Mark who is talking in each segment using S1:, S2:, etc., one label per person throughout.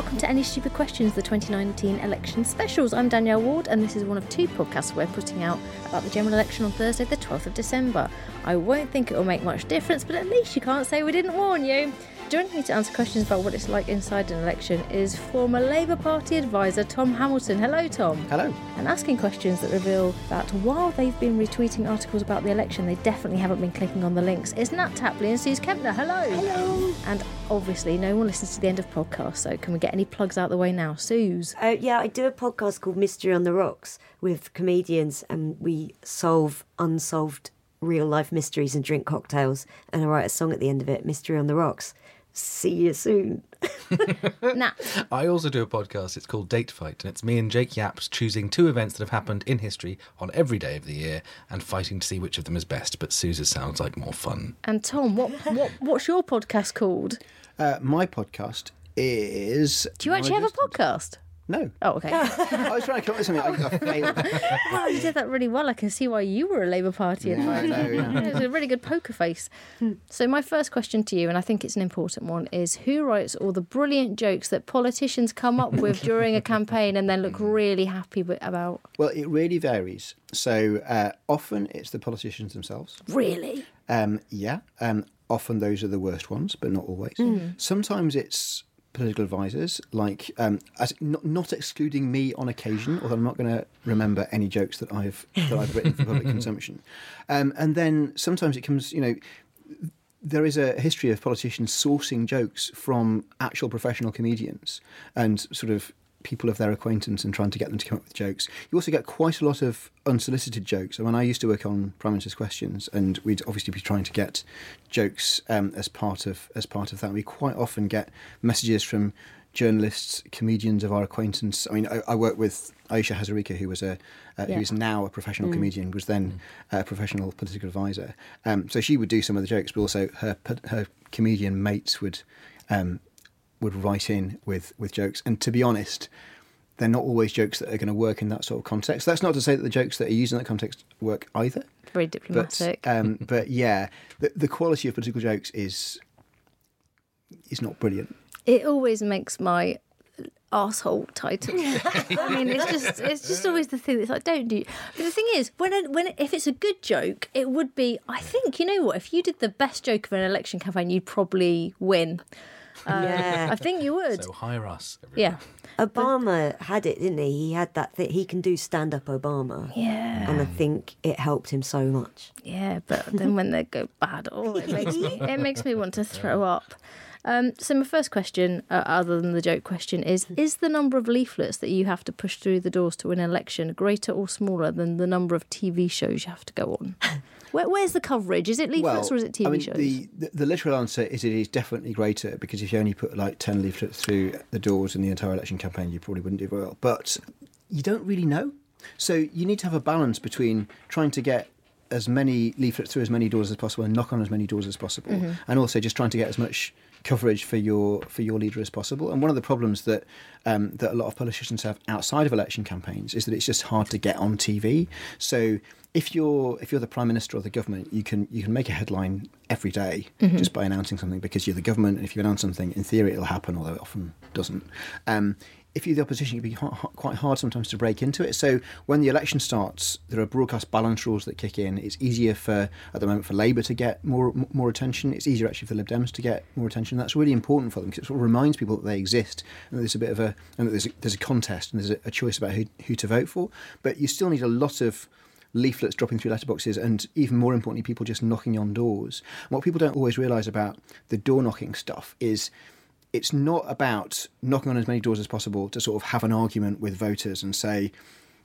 S1: Welcome to Any Stupid Questions, the 2019 election specials. I'm Danielle Ward, and this is one of two podcasts we're putting out about the general election on Thursday, the 12th of December. I won't think it will make much difference, but at least you can't say we didn't warn you. Joining me to answer questions about what it's like inside an election is former Labour Party advisor Tom Hamilton. Hello, Tom.
S2: Hello.
S1: And asking questions that reveal that while they've been retweeting articles about the election, they definitely haven't been clicking on the links. It's Nat Tapley and Suze Kempner. Hello.
S3: Hello.
S1: And obviously, no one listens to the end of podcasts, so can we get any plugs out the way now? Suze.
S3: Uh, yeah, I do a podcast called Mystery on the Rocks with comedians, and we solve unsolved real life mysteries and drink cocktails. And I write a song at the end of it, Mystery on the Rocks. See you soon.
S1: Nat.
S2: I also do a podcast. It's called Date Fight, and it's me and Jake Yaps choosing two events that have happened in history on every day of the year and fighting to see which of them is best. But Suze's sounds like more fun.
S1: And Tom, what, what what's your podcast called?
S4: Uh, my podcast is.
S1: Do you actually have a podcast?
S4: No.
S1: Oh, okay.
S4: I was trying to come up with something. I, I failed.
S1: well, you did that really well. I can see why you were a Labour Party
S4: Yeah, I
S1: advisor.
S4: know, yeah.
S1: It's a really good poker face. So, my first question to you, and I think it's an important one, is who writes all the brilliant jokes that politicians come up with during a campaign and then look really happy about?
S4: Well, it really varies. So uh, often it's the politicians themselves.
S1: Really?
S4: Um, yeah. Um, often those are the worst ones, but not always. Sometimes it's political advisors, like um, as, not, not excluding me on occasion, although I'm not going to remember any jokes that I've that I've written for public consumption. Um, and then sometimes it comes, you know. There is a history of politicians sourcing jokes from actual professional comedians and sort of people of their acquaintance and trying to get them to come up with jokes. You also get quite a lot of unsolicited jokes. I mean, I used to work on Prime Minister's Questions, and we'd obviously be trying to get jokes um, as part of as part of that. We quite often get messages from journalists, comedians of our acquaintance. I mean, I, I work with Ayesha Hazarika, who was a uh,
S1: Yeah.
S4: who is now a professional comedian, was then a professional political advisor. Um, so she would do some of the jokes, but also her her comedian mates would. Um, would write in with with jokes. And to be honest, they're not always jokes that are going to work in that sort of context. That's not to say that the jokes that are used in that context work either.
S1: Very
S4: But
S1: diplomatic.
S4: um, but yeah, the, the quality of political jokes is is not brilliant.
S1: it always makes my asshole tighten. I mean, it's just it's just always the thing that's like don't do. But the thing is, when it, when if it's a good joke, it would be. I think you know what? If you did the best joke of an election campaign, you'd probably win. Uh,
S3: Yeah.
S1: I think you would.
S2: So hire us. everybody.
S1: yeah,
S3: Obama had it, didn't he? He had that thing. He can do stand up Obama.
S1: yeah,
S3: And I think it helped him so much.
S1: yeah. But then when they go bad, oh, it makes me it makes me want to throw up. Um, so my first question, uh, other than the joke question, is: Is the number of leaflets that you have to push through the doors to win an election greater or smaller than the number of TV shows you have to go on? Where, where's the coverage? Is it leaflets or is it TV
S4: I mean,
S1: shows?
S4: The, the the literal answer is it is definitely greater because if you only put like ten leaflets through the doors in the entire election campaign, you probably wouldn't do very well. But you don't really know, so you need to have a balance between trying to get as many leaflets through as many doors as possible and knock on as many doors as possible,
S1: Mm-hmm.
S4: and also just trying to get as much coverage for your for your leader as possible. And one of the problems that um, that a lot of politicians have outside of election campaigns is that it's just hard to get on TV. So if you're if you're the prime minister or the government, you can you can make a headline every day just by announcing something because you're the government. And if you announce something, in theory, it'll happen, although it often doesn't. Um, if you're the opposition, it can be quite hard sometimes to break into it. So when the election starts, there are broadcast balance rules that kick in. It's easier for, at the moment, for Labour to get more more attention. It's easier actually for the Lib Dems to get more attention. That's really important for them because it sort of reminds people that they exist and that there's a bit of a and that there's a, there's a contest and there's a, a choice about who, who to vote for. But you still need a lot of leaflets dropping through letterboxes and even more importantly people just knocking on doors and what people don't always realise about the door knocking stuff is it's not about knocking on as many doors as possible to sort of have an argument with voters and say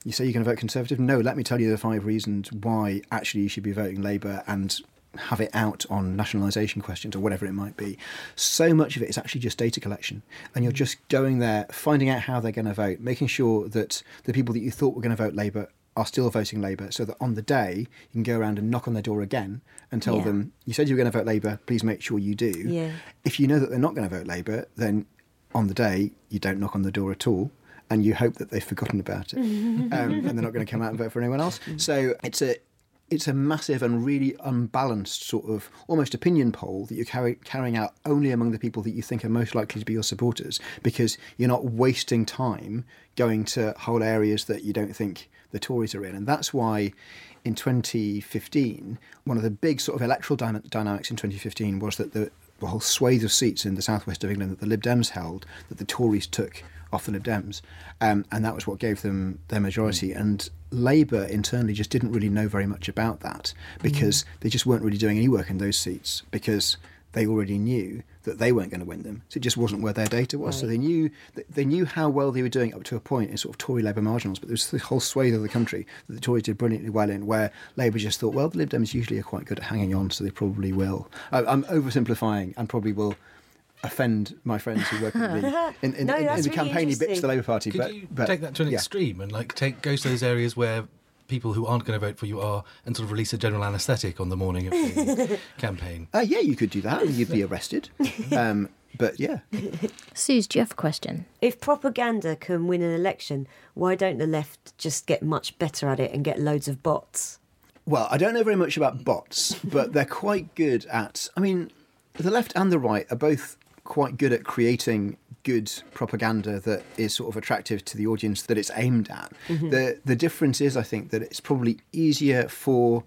S4: you say you're going to vote conservative no let me tell you the five reasons why actually you should be voting labour and have it out on nationalisation questions or whatever it might be. So much of it is actually just data collection. And you're just going there, finding out how they're going to vote, making sure that the people that you thought were going to vote Labour are still voting Labour, so that on the day you can go around and knock on their door again and tell
S3: Yeah.
S4: them, you said you were going to vote Labour, please make sure you do.
S3: Yeah.
S4: If you know that they're not going to vote Labour, then on the day you don't knock on the door at all. And you hope that they've forgotten about it, um, and they're not going to come out and vote for anyone else. So it's a it's a massive and really unbalanced sort of almost opinion poll that you're carry, carrying out only among the people that you think are most likely to be your supporters because you're not wasting time going to whole areas that you don't think the Tories are in. And that's why in 2015, one of the big sort of electoral dyna- dynamics in 2015 was that the, the whole swathe of seats in the southwest of England that the Lib Dems held, that the Tories took off the Lib Dems, um, and that was what gave them their majority. And Labour internally just didn't really know very much about that because they just weren't really doing any work in those seats because they already knew that they weren't going to win them. So it just wasn't where their data was. So they knew they knew how well they were doing up to a point in sort of Tory Labour marginals, but there was this whole swathe of the country that the Tories did brilliantly well in, where Labour just thought, well, the Lib Dems usually are quite good at hanging on, so they probably will. I, I'm oversimplifying and probably will offend my friends who work with me in, in,
S3: No,
S4: in, in the
S3: really
S4: campaigny bits of the Labour Party.
S2: Could
S4: but,
S2: you
S4: but,
S2: take that to an
S4: yeah.
S2: extreme and like take go to those areas where people who aren't going to vote for you are and sort of release a general anaesthetic on the morning of the campaign?
S4: Uh, yeah, you could do that. and You'd be arrested. Um, but yeah,
S1: Suze, do you have a question?
S3: If propaganda can win an election, why don't the left just get much better at it and get loads of bots?
S4: Well, I don't know very much about bots, but they're quite good at. I mean, the left and the right are both quite good at creating good propaganda that is sort of attractive to the audience that it's aimed at. Mm-hmm. The the difference is, I think, that it's probably easier for,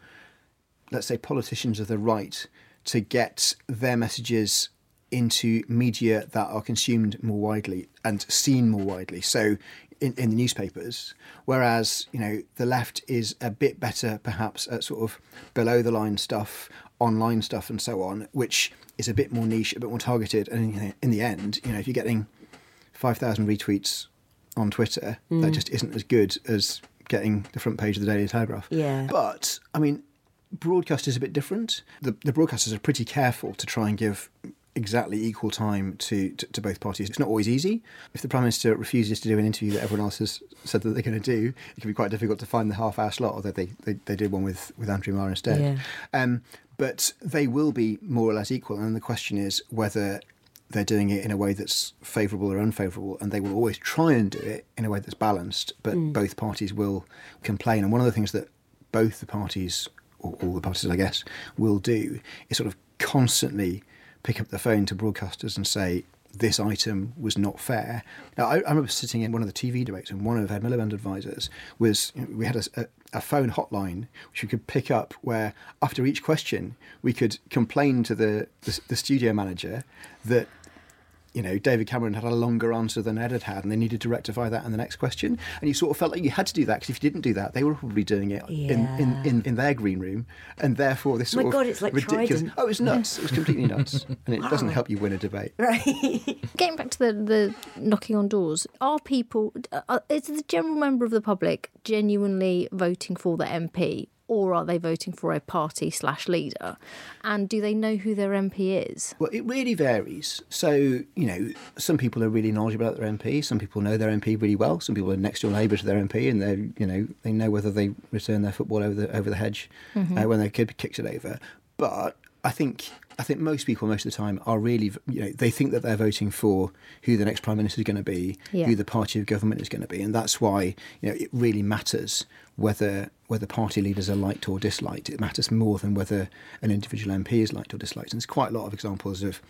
S4: let's say, politicians of the right to get their messages into media that are consumed more widely and seen more widely. So in, in the newspapers, whereas you know the left is a bit better perhaps at sort of below the line stuff, online stuff, and so on, which is a bit more niche, a bit more targeted. And know, in the end, you know, if you're getting five thousand retweets on Twitter, that mm. just isn't as good as getting the front page of the Daily Telegraph.
S3: Yeah.
S4: But I mean, broadcast is a bit different. The, the broadcasters are pretty careful to try and give exactly equal time to, to, to both parties. It's not always easy. If the Prime Minister refuses to do an interview that everyone else has said that they're going to do, it can be quite difficult to find the half hour slot, although they, they, they did one with, with Andrew Marr instead.
S3: Yeah.
S4: Um, but they will be more or less equal. And the question is whether they're doing it in a way that's favourable or unfavourable, and they will always try and do it in a way that's balanced. But both parties will complain, and one of the things that both the parties, or all the parties, I guess, will do is sort of constantly pick up the phone to broadcasters and say. This item was not fair. Now, I, I remember sitting in one of the TV debates, and one of Ed Miliband advisors was we had a, a, a phone hotline which we could pick up where after each question we could complain to the, the, the studio manager that you know David Cameron had a longer answer than Ed had had and they needed to rectify that in the next question. And you sort of felt like you had to do that because if you didn't do that they were probably doing it in, in, in, in their green room and therefore this
S3: My
S4: sort
S3: God,
S4: of
S3: it's like
S4: ridiculous
S3: Trident.
S4: oh it was nuts. It was completely nuts. And it doesn't help you win a debate.
S3: Right.
S1: Getting back to the, the knocking on doors, are people, uh, is the general member of the public genuinely voting for the MP or are they voting for a party slash leader? And do they know who their MP is?
S4: Well, it really varies. So, you know, some people are really knowledgeable about their MP. Some people know their MP really well. Some people are next door neighbours to their MP, and they, are you know, they know whether they return their football over the over the hedge uh, when their kid kicks it over. But I think I think most people most of the time are really, you know, they think that they're voting for who the next prime minister is going to be,
S1: Yeah.
S4: who the party of government is going to be, and that's why you know it really matters whether whether party leaders are liked or disliked. It matters more than whether an individual MP is liked or disliked. And there's quite a lot of examples of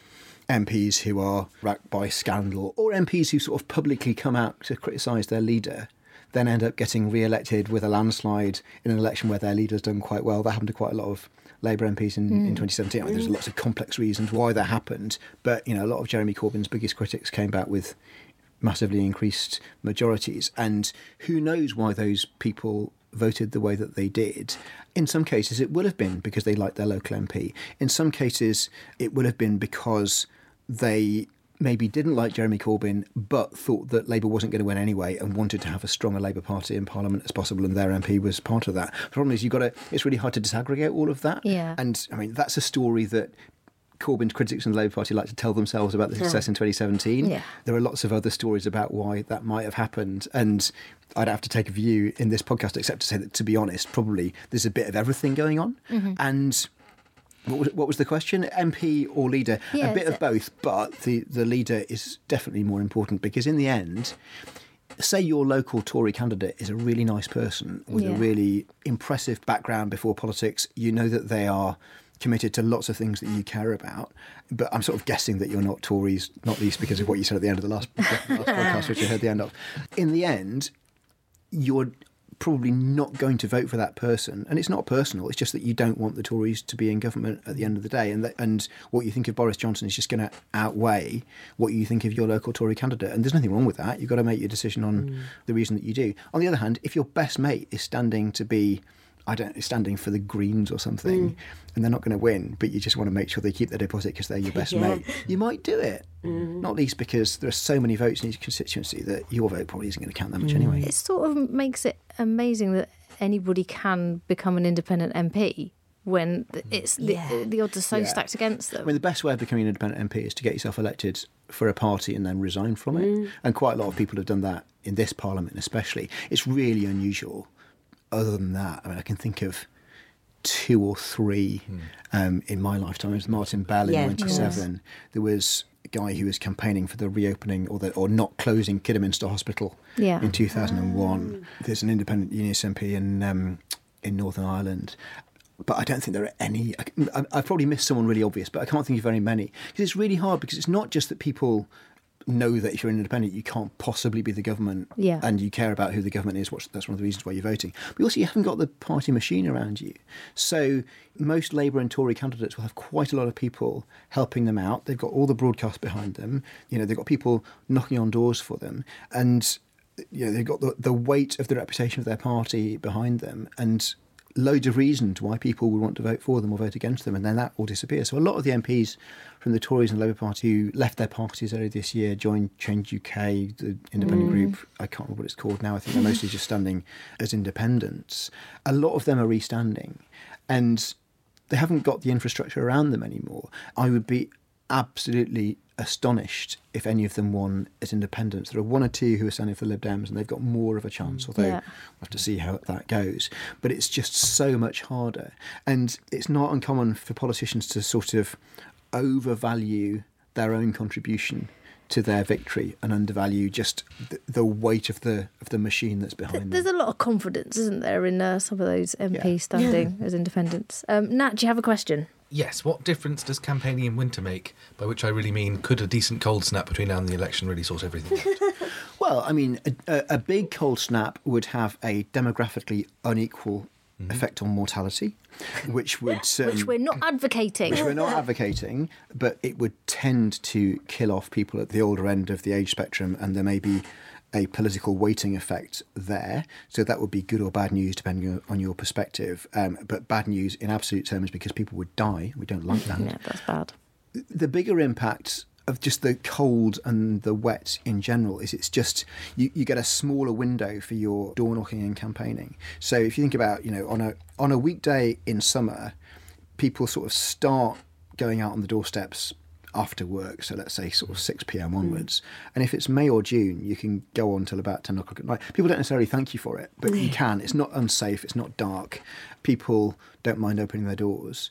S4: MPs who are racked by scandal or MPs who sort of publicly come out to criticise their leader then end up getting re-elected with a landslide in an election where their leader's done quite well. That happened to quite a lot of Labour MPs in, in hmm. 2017. I mean, there's lots of complex reasons why that happened, but you know, a lot of Jeremy Corbyn's biggest critics came back with massively increased majorities, and who knows why those people voted the way that they did. In some cases, it would have been because they liked their local MP. In some cases, it would have been because they maybe didn't like Jeremy Corbyn but thought that Labour wasn't going to win anyway and wanted to have as strong a Labour Party in Parliament as possible and their MP was part of that. The problem is you've got to it's really hard to disaggregate all of that.
S1: Yeah.
S4: And I mean that's a story that Corbyn's critics in the Labour Party like to tell themselves about the success in 2017.
S1: Yeah.
S4: There are lots of other stories about why that might have happened and I'd have to take a view in this podcast except to say that to be honest probably there's a bit of everything going on mm-hmm. and what was, what was the question? MP or leader?
S1: Yeah,
S4: a bit of both, but the, the leader is definitely more important because in the end, say your local Tory candidate is a really nice person with a really impressive background before politics, you know that they are committed to lots of things that you care about. But I'm sort of guessing that you're not Tories, not least because of what you said at the end of the last, last podcast, which I heard the end of. In the end, you're probably not going to vote for that person, and it's not personal. It's just that you don't want the Tories to be in government at the end of the day, and that, and what you think of Boris Johnson is just going to outweigh what you think of your local Tory candidate. And there's nothing wrong with that. You've got to make your decision on mm. the reason that you do. On the other hand, if your best mate is standing to be I don't know, standing for the Greens or something, mm. and they're not going to win, but you just want to make sure they keep their deposit because they're your best
S3: Yeah.
S4: mate, you might do it. Mm. Not least because there are so many votes in each constituency that your vote probably isn't going to count that much mm. anyway.
S1: It sort of makes it amazing that anybody can become an independent MP when it's the,
S3: Yeah.
S1: the odds are so
S4: Yeah.
S1: stacked against them.
S4: I mean, the best way of becoming an independent MP is to get yourself elected for a party and then resign from it. And quite a lot of people have done that in this parliament, especially. It's really unusual. Other than that, I mean, I can think of two or three um, in my lifetime. It was Martin Bell in
S3: Yeah.
S4: '97. There was a guy who was campaigning for the reopening or the or not closing Kidderminster Hospital
S1: Yeah.
S4: in 2001. There's an independent Unionist MP in um, in Northern Ireland. But I don't think there are any. I, I've probably missed someone really obvious, but I can't think of very many. Because it's really hard because it's not just that people know that if you're an independent, you can't possibly be the government
S1: Yeah.
S4: and you care about who the government is. What's, that's one of the reasons why you're voting. But also, you haven't got the party machine around you. So, most Labour and Tory candidates will have quite a lot of people helping them out. They've got all the broadcast behind them. You know, they've got people knocking on doors for them. And, you know, they've got the, the weight of the reputation of their party behind them. And loads of reasons why people would want to vote for them or vote against them, and then that will disappear. So a lot of the MPs from the Tories and Labour Party who left their parties earlier this year, joined Change UK, the independent mm. group. I can't remember what it's called now. I think they're mostly just standing as independents. A lot of them are restanding, and they haven't got the infrastructure around them anymore. I would be absolutely astonished if any of them won as independents. There are one or two who are standing for the Lib Dems, and they've got more of a chance. Although
S1: Yeah.
S4: We'll have to see how that goes. But it's just so much harder. And it's not uncommon for politicians to sort of overvalue their own contribution to their victory and undervalue just the, the weight of the of the machine that's behind
S1: There's
S4: them.
S1: There's a lot of confidence, isn't there, in uh, some of those MPs
S4: Yeah.
S1: standing as independents? Um, Nat, do you have a question?
S2: Yes, what difference does campaigning in winter make? By which I really mean, could a decent cold snap between now and the election really sort everything out?
S4: Well, I mean, a, a, a big cold snap would have a demographically unequal effect on mortality, which would um,
S1: Which we're not advocating.
S4: which we're not advocating, but it would tend to kill off people at the older end of the age spectrum, and there may be a political weighting effect there. So that would be good or bad news depending on- your perspective. Um, but bad news in absolute terms because people would die. We don't like that
S1: yeah, that's bad.
S4: the bigger impact of just the cold and the wet in general is it's just you, you get a smaller window for your door knocking and campaigning. So if you think about, you know, on a on a weekday in summer, people sort of start going out on the doorsteps after work, so let's say sort of 6 p.m. Mm. onwards. And if it's May or June, you can go on till about 10 o'clock at night. People don't necessarily thank you for it, but you can. It's not unsafe, it's not dark. People don't mind opening their doors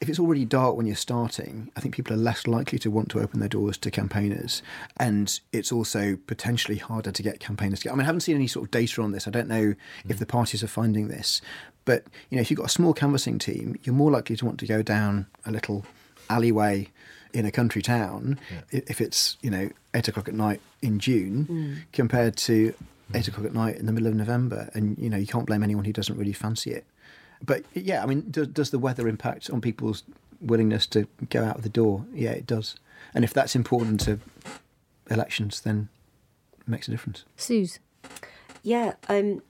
S4: if it's already dark when you're starting, I think people are less likely to want to open their doors to campaigners. And it's also potentially harder to get campaigners to get. I mean, I haven't seen any sort of data on this. I don't know if mm. the parties are finding this. But, you know, if you've got a small canvassing team, you're more likely to want to go down a little alleyway in a country town i if it's you know eight o'clock at night in June compared to eight o'clock at night in the middle of November, and you know you can't blame anyone who doesn't really fancy it. But yeah, I mean, does, does the weather impact on people's willingness to go out of the door? Yeah, it does. And if that's important to elections, then it makes a difference.
S1: Suze.
S3: Yeah. Um.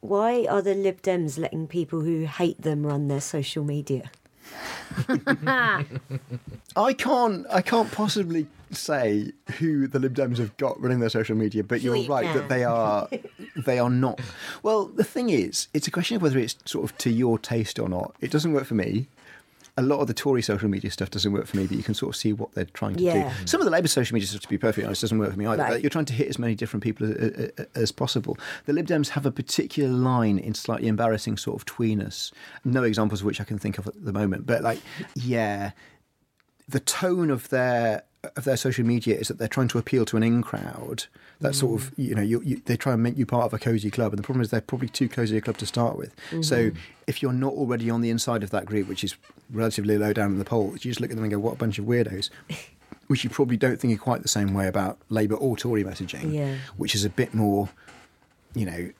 S3: Why are the Lib Dems letting people who hate them run their social media?
S4: I can't. I can't possibly say who the Lib Dems have got running their social media, but you're right that they are. They are not. Well, the thing is, it's a question of whether it's sort of to your taste or not. It doesn't work for me. A lot of the Tory social media stuff doesn't work for me, but you can sort of see what they're trying to
S3: Yeah.
S4: do. Some of the Labour social media stuff, to be perfectly honest, doesn't work for me either.
S3: Right.
S4: You're trying to hit as many different people as, as possible. The Lib Dems have a particular line in slightly embarrassing sort of tweeness. No examples of which I can think of at the moment, but like, yeah, the tone of their of their social media is that they're trying to appeal to an in crowd. That sort of you know you, you, they try and make you part of a cozy club, and the problem is they're probably too cozy a club to start with. So if you're not already on the inside of that group, which is relatively low down in the polls, you just look at them and go, "What a bunch of weirdos." Which you probably don't think are quite the same way about Labour or Tory messaging,
S3: Yeah.
S4: which is a bit more, you know,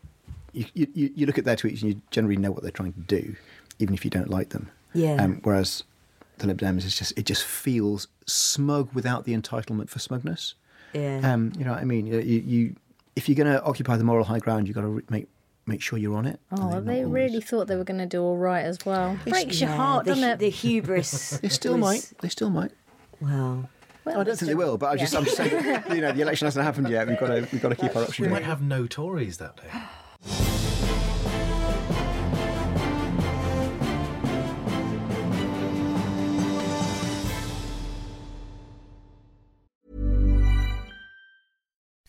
S4: you, you, you look at their tweets and you generally know what they're trying to do, even if you don't like them.
S3: Yeah.
S4: Um, whereas the Lib Dems is just it just feels smug without the entitlement for smugness.
S3: Yeah.
S4: Um, you know what I mean? You, you, you if you're going to occupy the moral high ground, you've got to re- make make sure you're on it.
S1: Oh,
S4: they're
S1: they really
S4: always.
S1: thought they were going to do all right as well. It breaks your heart,
S3: the,
S1: doesn't it?
S3: The hubris.
S4: They still
S3: was-
S4: might. They still might.
S3: Well,
S1: Well,
S4: I don't think they will, but I just,
S1: yeah.
S4: I'm just saying, you know, the election hasn't happened yet. We've got to, we've got to keep our options.
S2: We
S4: might
S2: have no Tories that day.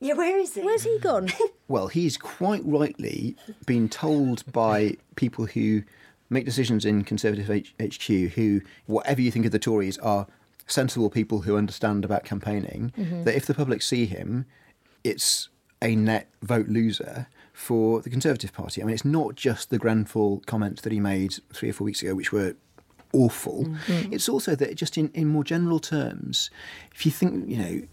S3: Yeah. Where is it?
S1: Where's he gone?
S4: Well, he's quite rightly been told by people who make decisions in Conservative H- HQ, who, whatever you think of the Tories, are sensible people who understand about campaigning, mm-hmm. that if the public see him, it's a net vote loser for the Conservative Party. I mean, it's not just the Grenfell comments that he made three or four weeks ago, which were awful. Mm-hmm. It's also that just in, in more general terms, if you think, you know, he-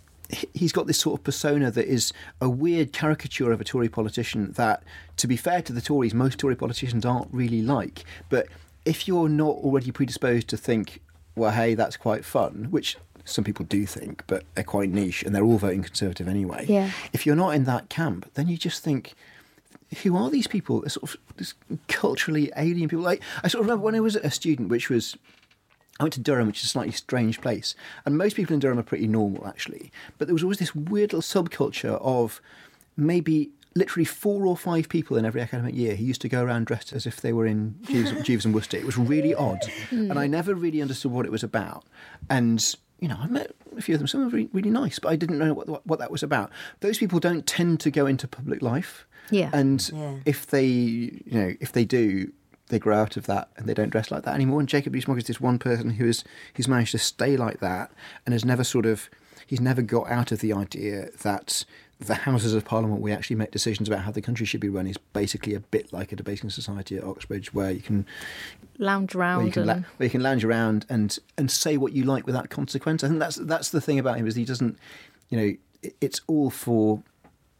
S4: he's got this sort of persona that is a weird caricature of a Tory politician that, to be fair to the Tories, most Tory politicians aren't really like. But if you're not already predisposed to think, well, hey, that's quite fun, which some people do think, but they're quite niche and they're all voting Conservative anyway.
S1: Yeah.
S4: If you're not in that camp, then you just think, who are these people? They're sort of culturally alien people. Like I sort of remember when I was a student, which was I went to Durham, which is a slightly strange place, and most people in Durham are pretty normal actually. But there was always this weird little subculture of maybe literally four or five people in every academic year who used to go around dressed as if they were in Jeeves, Jeeves and Wooster. It was really odd, hmm. and I never really understood what it was about. And you know, I met a few of them. Some were really, really nice, but I didn't know what, what what that was about. Those people don't tend to go into public life,
S1: Yeah.
S4: and
S3: Yeah.
S4: if they, you know, if they do, they grow out of that and they don't dress like that anymore. And Jacob Rees-Mogg is this one person who is who's managed to stay like that and has never sort of he's never got out of the idea that the Houses of Parliament we actually make decisions about how the country should be run is basically a bit like a debating society at Oxbridge where you can
S1: Lounge
S4: where you
S1: around
S4: can,
S1: and
S4: where you can lounge around and and say what you like without consequence. I think that's that's the thing about him is he doesn't, you know, it- it's all for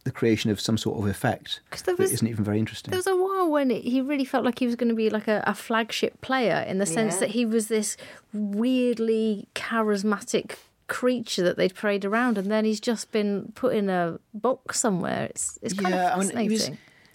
S4: the creation of some sort of effect
S1: 'Cause there
S4: that
S1: was-
S4: isn't even very interesting.
S1: There was a while when it, he really felt like he was going to be like a, a flagship player in the sense
S3: Yeah.
S1: that he was this weirdly charismatic creature that they'd parade around, and then he's just been put in a box somewhere. It's it's kind
S4: yeah,
S1: of
S4: I mean,
S1: fascinating.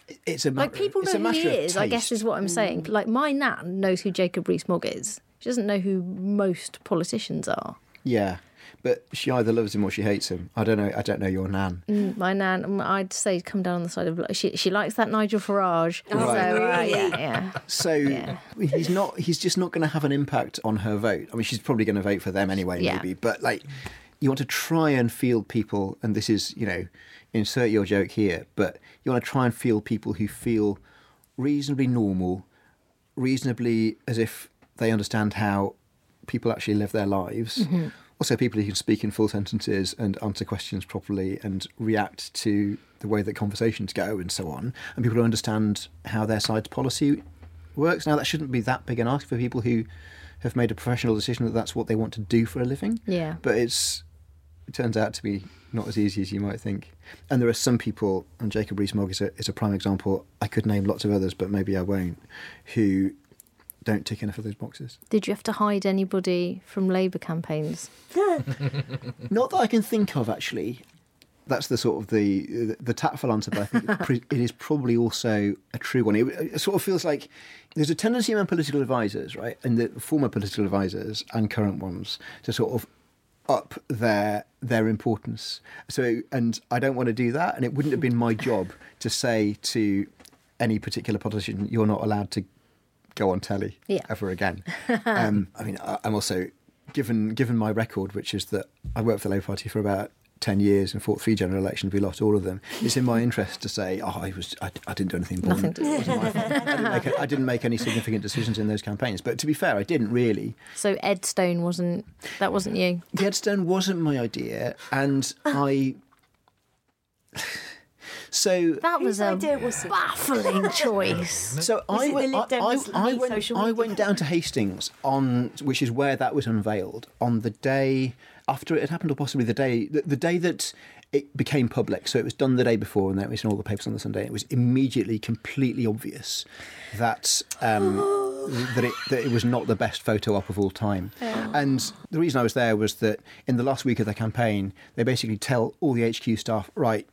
S4: it was, it's a
S1: like
S4: matter-
S1: people
S4: it's
S1: know
S4: a
S1: who he
S4: of
S1: is, I guess
S4: taste.
S1: is what I'm mm. saying. Like my nan knows who Jacob Rees-Mogg is. She doesn't know who most politicians are.
S4: Yeah, but she either loves him or she hates him. I don't know. I don't know your nan.
S1: Mm, My nan, mm, I'd say, come down on the side of she. She likes that Nigel Farage.
S3: Oh,
S1: so, uh, yeah, yeah.
S4: So he's not. He's just not going to have an impact on her vote. I mean, she's probably going to vote for them anyway,
S1: Yeah.
S4: maybe. But like, you want to try and field people, and this is, you know, insert your joke here. But you want to try and field people who feel reasonably normal, reasonably as if they understand how people actually live their lives. Also, people who can speak in full sentences and answer questions properly and react to the way that conversations go and so on. And people who understand how their side's policy works. Now, that shouldn't be that big an ask for people who have made a professional decision that that's what they want to do for a living.
S1: Yeah.
S4: But it's it turns out to be not as easy as you might think. And there are some people, and Jacob Rees-Mogg is a, is a prime example. I could name lots of others, but maybe I won't, who don't tick enough of those boxes.
S1: Did you have to hide anybody from Labour campaigns?
S4: Not that I can think of, actually. That's the sort of the the, the tactful answer, but I think pre- it is probably also a true one. It, it sort of feels like there's a tendency among political advisors, right, and the former political advisors and current ones, to sort of up their their importance. So, and I don't want to do that, and it wouldn't have been my job to say to any particular politician, "You're not allowed to go on telly
S1: Yeah.
S4: ever again." um, I mean, I, I'm also given given my record, which is that I worked for the Labour Party for about. 10 years and fought three general elections, we lost all of them. It's in my interest to say, oh, I, was, I, I didn't do anything important.
S1: Nothing to-
S4: It wasn't my fault. I didn't, make a, I didn't make any significant decisions in those campaigns. But to be fair, I didn't really.
S1: So Ed Stone wasn't. That wasn't you.
S4: The Stone wasn't my idea, and I. So
S1: That was
S3: Whose
S1: a
S3: idea was
S1: baffling choice.
S4: So
S3: Was
S4: I went, I, I, I went, I went down to Hastings on, which is where that was unveiled on the day after it had happened, or possibly the day, the, the day that it became public. So it was done the day before, and then it was in all the papers on the Sunday. It was immediately completely obvious that um, that it that it was not the best photo op of all time. And the reason I was there was that in the last week of the campaign, they basically tell all the HQ staff, right,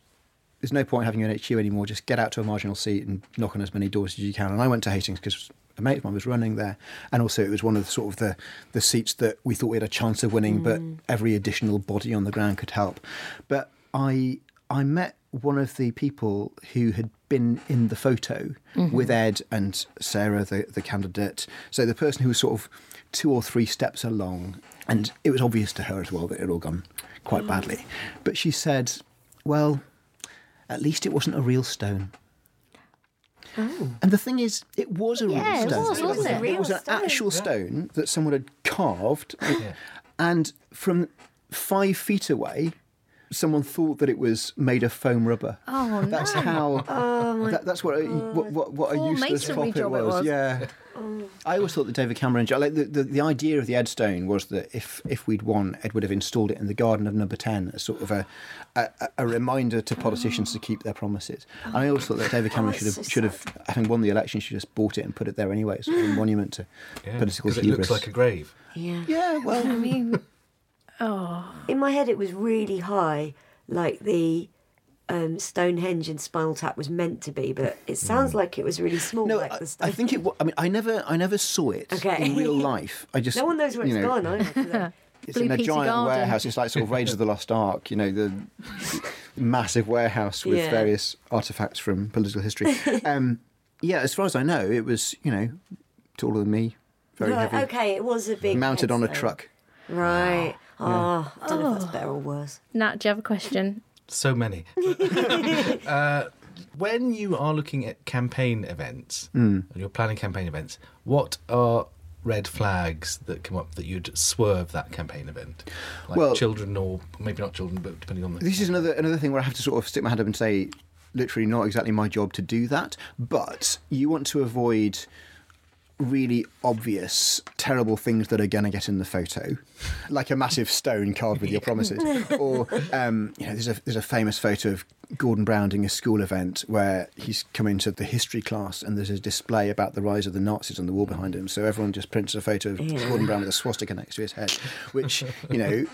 S4: there's no point having you in HQ anymore. Just get out to a marginal seat and knock on as many doors as you can. And I went to Hastings because a mate of mine was running there, and also it was one of the sort of the the seats that we thought we had a chance of winning, but mm. every additional body on the ground could help. But I I met one of the people who had been in the photo mm-hmm. with Ed and Sarah, the the candidate. So the person who was sort of two or three steps along, and it was obvious to her as well that it had all gone quite mm. badly. But she said, "Well." At least it wasn't a real stone. Oh. And the thing is, it was a
S1: Yeah,
S4: real
S1: it
S4: stone.
S1: was, wasn't it?
S4: It was an
S3: Real stone.
S4: actual stone that someone had carved, and from five feet away, someone thought that it was made of foam rubber.
S1: Oh,
S4: That's
S1: no.
S4: how. Oh, that, that's what a, what, what, what a useless prop it
S1: job it
S4: was.
S1: was.
S4: Yeah. Oh. I always thought that David Cameron, like the, the, the idea of the Ed Stone was that if, if we'd won, Ed would have installed it in the garden of Number Ten as sort of a a, a reminder to politicians to keep their promises. And I always thought that David Cameron
S3: Oh,
S4: should have
S3: so
S4: should have having won the election, should have just bought it and put it there anyway, as a monument to
S2: Yeah,
S4: political
S2: because it looks like a grave.
S3: Yeah.
S4: yeah, well,
S1: I mean,
S3: In my head, it was really high, like the um, Stonehenge and Spinal Tap was meant to be, but it sounds like it was really small.
S4: no,
S3: like
S4: I,
S3: the
S4: I think it. wa- I mean, I never, I never saw it
S3: Okay.
S4: in real life. I just
S3: No one knows where
S4: you
S3: it's
S4: know,
S3: gone. Either.
S4: It's
S1: Blue
S4: in a
S1: Peter
S4: giant
S1: Garden.
S4: warehouse. It's like sort of Raiders of the Lost Ark, you know, the massive warehouse with
S3: Yeah.
S4: various artifacts from political history. Um, yeah, as far as I know, it was, you know, taller than me, very
S3: Right,
S4: heavy,
S3: okay, it was a big
S4: mounted on a
S3: headstone.
S4: truck.
S3: Right. Oh, I don't know if that's better or worse.
S1: Nat, do you have a question?
S2: So many. uh, when you are looking at campaign events
S4: Hmm.
S2: and you're planning campaign events, what are red flags that come up that you'd swerve that campaign event? Like
S4: Well-
S2: children or maybe not children, but depending on the.
S4: This is another another thing where I have to sort of stick my hand up and say, literally not exactly my job to do that, but you want to avoid really obvious, terrible things that are going to get in the photo, like a massive stone carved with your promises, or um, you know, there's a there's a famous photo of Gordon Brown doing a school event where he's come into the history class and there's a display about the rise of the Nazis on the wall behind him. So everyone just prints a photo of Gordon Brown with a swastika next to his head, which you know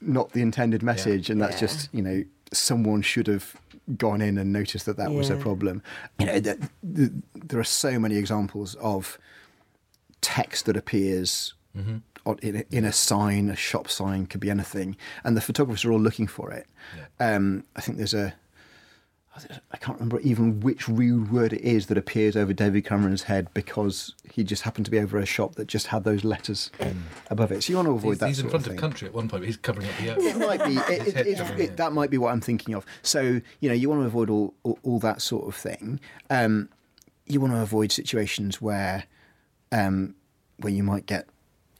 S4: not the intended message, and that's
S3: Yeah.
S4: just you know someone should have gone in and noticed that that was a problem. You know, that, the, there are so many examples of text that appears. on- In a, in a sign, a shop sign, could be anything, and the photographers are all looking for it. Um, I think there's a, I can't remember even which rude word it is that appears over David Cameron's head because he just happened to be over a shop that just had those letters above it. So you want to avoid
S2: He's,
S4: that.
S2: he's in front
S4: of thing.
S2: country at one point, but he's covering up the earth.
S4: It might be. It, it- it. that might be what I'm thinking of. So you know, you want to avoid all all, all that sort of thing. Um, you want to avoid situations where, um, where you might get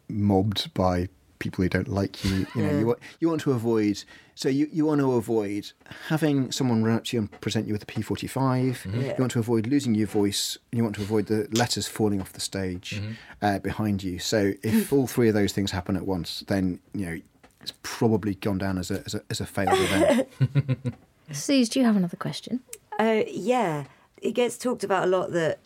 S4: mobbed by people who don't like you. You know, you want you want to avoid. So you, you want to avoid having someone run up to you and present you with a P45. You want to avoid losing your voice. You want to avoid the letters falling off the stage uh, behind you. So if all three of those things happen at once, then you know it's probably gone down as a as a, as a failed event.
S1: Suze, do you have another question?
S3: Uh, yeah, it gets talked about a lot that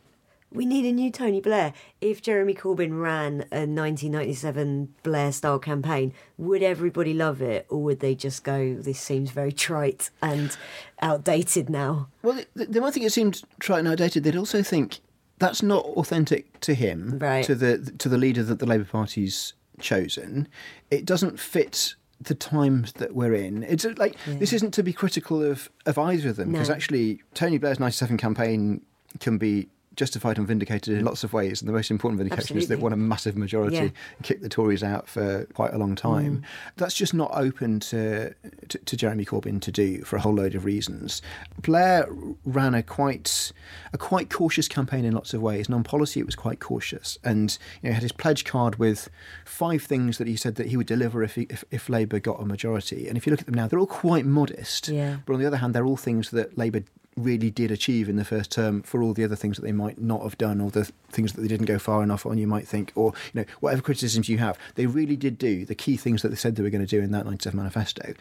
S3: we need a new Tony Blair. If Jeremy Corbyn ran a 1997 Blair style campaign, would everybody love it, or would they just go, "This seems very trite and outdated now"?
S4: Well, they, they might think it seemed trite and outdated. They'd also think that's not authentic to him,
S3: Right.
S4: to the to the leader that the Labour Party's chosen. It doesn't fit the times that we're in. It's uh, like this isn't to be critical of of either of them because
S3: No.
S4: actually Tony Blair's '97 campaign can be justified and vindicated in lots of ways. And the most important vindication is they
S3: Absolutely.
S4: won a massive majority
S3: Yeah.
S4: kicked the Tories out for quite a long time.
S3: Mm.
S4: That's just not open to, to to Jeremy Corbyn to do for a whole load of reasons. Blair ran a quite a quite cautious campaign in lots of ways. And on policy, it was quite cautious, and you know, he had his pledge card with five things that he said that he would deliver if he, if, if Labour got a majority. And if you look at them now, they're all quite modest.
S3: Yeah.
S4: But on the other hand, they're all things that Labour really did achieve in the first term for all the other things that they might not have done or the things that they didn't go far enough on you might think or you know whatever criticisms you have they really did do the key things that they said they were going to do in that 97 manifesto.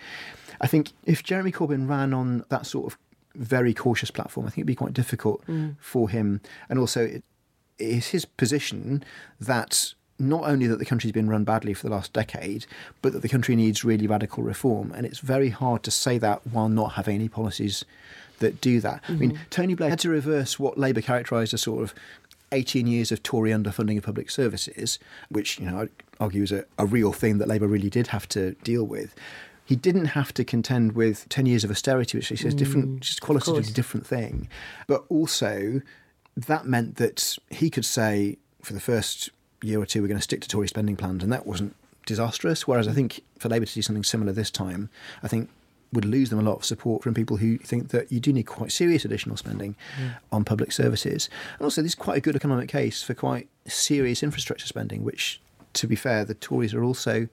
S4: I think if jeremy corbyn ran on that sort of very cautious platform i think it'd be quite difficult mm. for him. And also it is his position that not only that the country's been run badly for the last decade, but that the country needs really radical reform. And it's very hard to say that while not having any policies that do that. I mean, mm-hmm. Tony Blair had to reverse what Labour characterised as sort of 18 years of Tory underfunding of public services, which, you know, I'd argue is a, a real thing that Labour really did have to deal with. He didn't have to contend with 10 years of austerity, which is different, mm, just qualitatively different thing. But also, that meant that he could say, for the first year or two, we're going to stick to Tory spending plans, and that wasn't disastrous. Whereas I mm. think for Labour to do something similar this time, I think would lose them a lot of support from people who think that you do need quite serious additional spending on public services. And also, there's quite a good economic case for quite serious infrastructure spending, which, to be fair, the Tories are also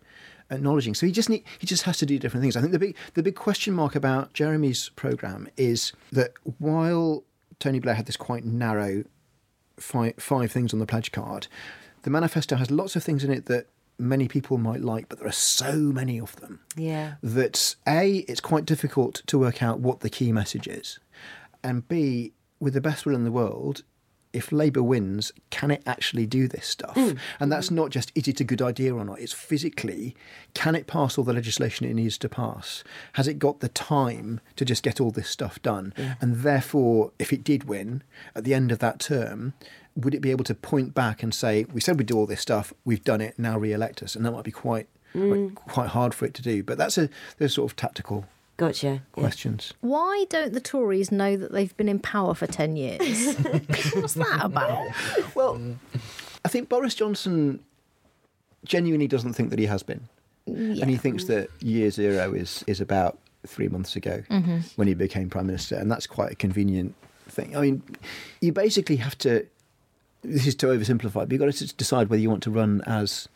S4: acknowledging. So he just need, he just has to do different things. I think the big the big question mark about Jeremy's program is that while Tony Blair had this quite narrow five, five things on the pledge card. The manifesto has lots of things in it that many people might like, but there are so many of them
S3: Yeah.
S4: that A, it's quite difficult to work out what the key message is. And B, with the best will in the world, if Labour wins, can it actually do this stuff? Mm. And that's not just is it a good idea or not, it's physically, can it pass all the legislation it needs to pass? Has it got the time to just get all this stuff done? And therefore, if it did win at the end of that term, would it be able to point back and say, we said we'd do all this stuff, we've done it, now re elect us? And that might be quite. quite- Quite hard for it to do, but that's a those sort of tactical
S3: Gotcha. Yeah.
S4: questions.
S1: Why don't the Tories know that they've been in power for 10 years? What's that about?
S4: Well, I think Boris Johnson genuinely doesn't think that he has been. and he thinks that year zero is is about three months ago
S1: Mm-hmm.
S4: when he became prime minister, and that's quite a convenient thing. I mean, you basically have to. This is to oversimplify, but you've got to decide whether you want to run as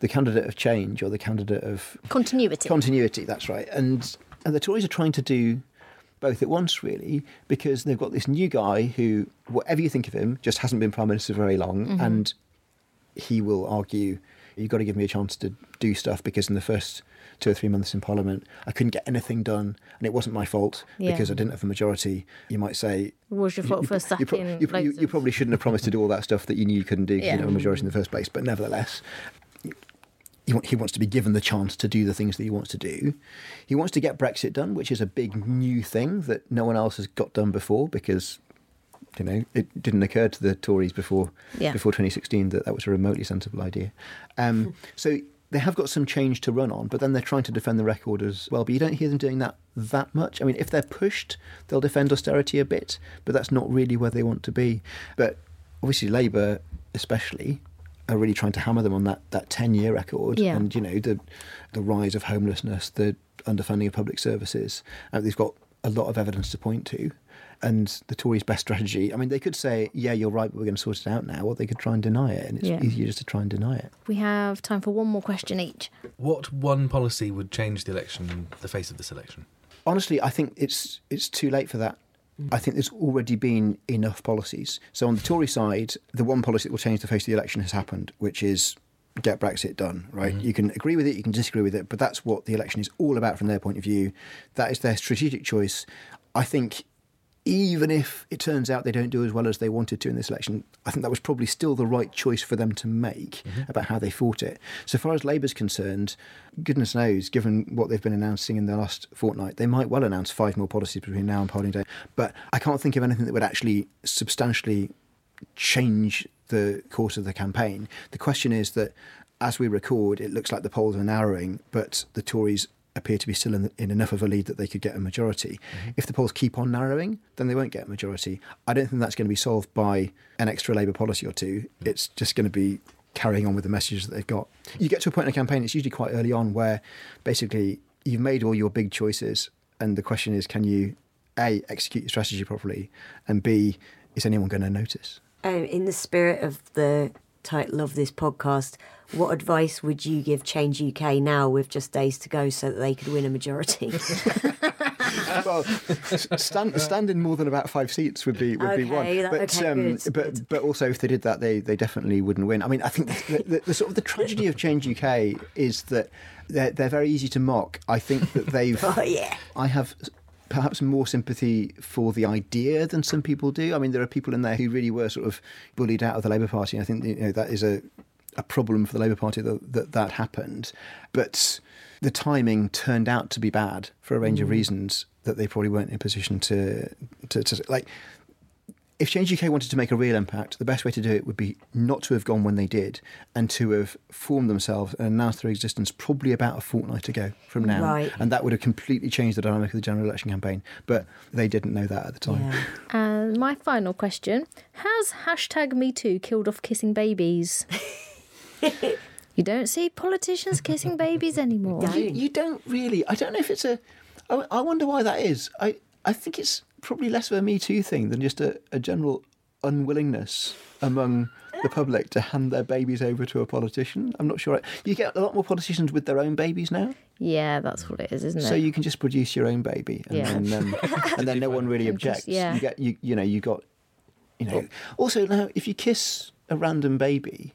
S4: the candidate of change or the candidate of
S1: Continuity.
S4: Continuity, that's right. And and the Tories are trying to do both at once, really, because they've got this new guy who, whatever you think of him, just hasn't been prime minister very long,
S1: Mm-hmm.
S4: and he will argue, "You've got to give me a chance to do stuff because in the first Two or three months in Parliament, I couldn't get anything done, and it wasn't my fault
S1: Yeah.
S4: because I didn't have a majority. You might say,
S1: was your
S4: you-
S1: fault
S4: you,
S1: for sacking
S4: you, you, you probably shouldn't have promised to do all that stuff that you knew you couldn't do because
S1: Yeah.
S4: you didn't have a majority in the first place. But nevertheless, he, he wants to be given the chance to do the things that he wants to do. He wants to get Brexit done, which is a big new thing that no one else has got done before because you know it didn't occur to the Tories before
S1: Yeah.
S4: before 2016 that that was a remotely sensible idea. Um, so they have got some change to run on, but then they're trying to defend the record as well. But you don't hear them doing that that much. I mean, if they're pushed, they'll defend austerity a bit, but that's not really where they want to be. But obviously, Labour, especially, are really trying to hammer them on that, that 10 year record
S1: Yeah.
S4: and you know the the rise of homelessness the underfunding of public services and they've got a lot of evidence to point to and the Tories' best strategy I mean they could say yeah you're right but we're going to sort it out now or they could try and deny it and it's
S1: Yeah.
S4: easier just to try and deny it
S1: We have time for one more question each.
S2: What one policy would change the election, the face of this election?
S4: honestly, I think it's it's too late for that. I think there's already been enough policies. So on the Tory side, the one policy that will change the face of the election has happened, which is get Brexit done. Right? Mm-hmm. You can agree with it, you can disagree with it, but that's what the election is all about from their point of view. That is their strategic choice. I think. Even if it turns out they don't do as well as they wanted to in this election, I think that was probably still the right choice for them to make mm-hmm. about how they fought it. So far as Labour's concerned, goodness knows, given what they've been announcing in the last fortnight, they might well announce five more policies between now and polling day. But I can't think of anything that would actually substantially change the course of the campaign. The question is that as we record, it looks like the polls are narrowing, but the Tories appear to be still in, in enough of a lead that they could get a majority. If the polls keep on narrowing, then they won't get a majority. I don't think that's going to be solved by an extra Labour policy or two. It's just going to be carrying on with the messages that they've got. You get to a point in a campaign, it's usually quite early on, where basically you've made all your big choices, and the question is, can you A, execute your strategy properly, and B, is anyone going to notice?
S3: Um, in the spirit of the title of this podcast, what advice would you give Change UK now with just days to go so that they could win a majority?
S4: well, s- stand, stand in more than about five seats would be would be one.
S3: That-
S4: But
S3: okay,
S4: um,
S3: good,
S4: but
S3: good.
S4: but also if they did that, they they definitely wouldn't win. I mean, I think the, the, the sort of the tragedy of Change UK is that they're they're very easy to mock. I think that they've.
S3: oh, yeah.
S4: I have perhaps more sympathy for the idea than some people do. I mean, there are people in there who really were sort of bullied out of the Labour Party. I think you know, that is a a problem for the Labour Party that that, that happened, but the timing turned out to be bad for a range of hmm. reasons that they probably weren't in a position to, to, to like. If Change UK wanted to make a real impact, the best way to do it would be not to have gone when they did and to have formed themselves and announced their existence probably about a fortnight ago from now.
S3: Right.
S4: And that would have completely changed the dynamic of the general election campaign. But they didn't know that at the time.
S3: Yeah.
S1: And my final question Has hashtag MeToo killed off kissing babies? you don't see politicians kissing babies anymore.
S4: You, you don't really. I don't know if it's a. I, I wonder why that is. I, I think it's probably less of a Me Too thing than just a, a general unwillingness among the public to hand their babies over to a politician. I'm not sure. You get a lot more politicians with their own babies now,
S1: Yeah, that's what it is, isn't it?
S4: so you can just produce your own baby, and
S1: Yeah.
S4: then um, and then no one really
S1: And just-
S4: objects.
S1: yeah.
S4: You get you you know you got you know. Also now, if you kiss a random baby.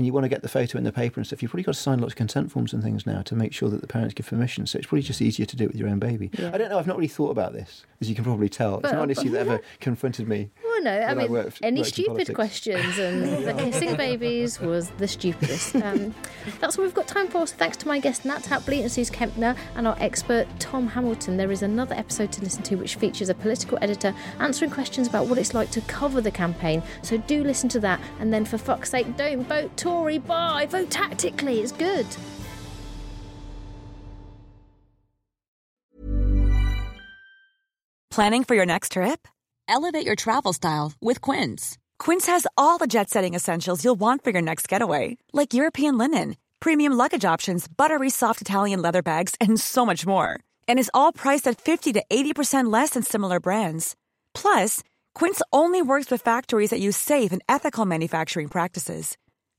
S4: And you want to get the photo in the paper and stuff, you've probably got to sign lots of consent forms and things now to make sure that the parents give permission. So it's probably just easier to do it with your own baby.
S1: Yeah.
S4: I don't know. I've not really thought about this, as you can probably tell. It's
S1: But-
S4: not an issue that ever confronted me.
S1: Well, no, I
S4: I
S1: mean,
S4: worked-
S1: any stupid questions, and the kissing babies was the stupidest. Um, that's all we've got time for. So thanks to my guest Nat Tapley and Suze Kempner and our expert Tom Hamilton. There is another episode to listen to which features a political editor answering questions about what it's like to cover the campaign. So do listen to that, and then for fuck's sake, don't vote Tory. Bye. Vote tactically. It's good.
S5: Planning for your next trip? Elevate your travel style with Quince. Quince has all the jet setting essentials you'll want for your next getaway, like European linen,
S6: premium luggage options, buttery soft Italian leather bags, and so much more. And is all priced at 50 to 80% less than similar brands. Plus, Quince only works with factories that use safe and ethical manufacturing practices.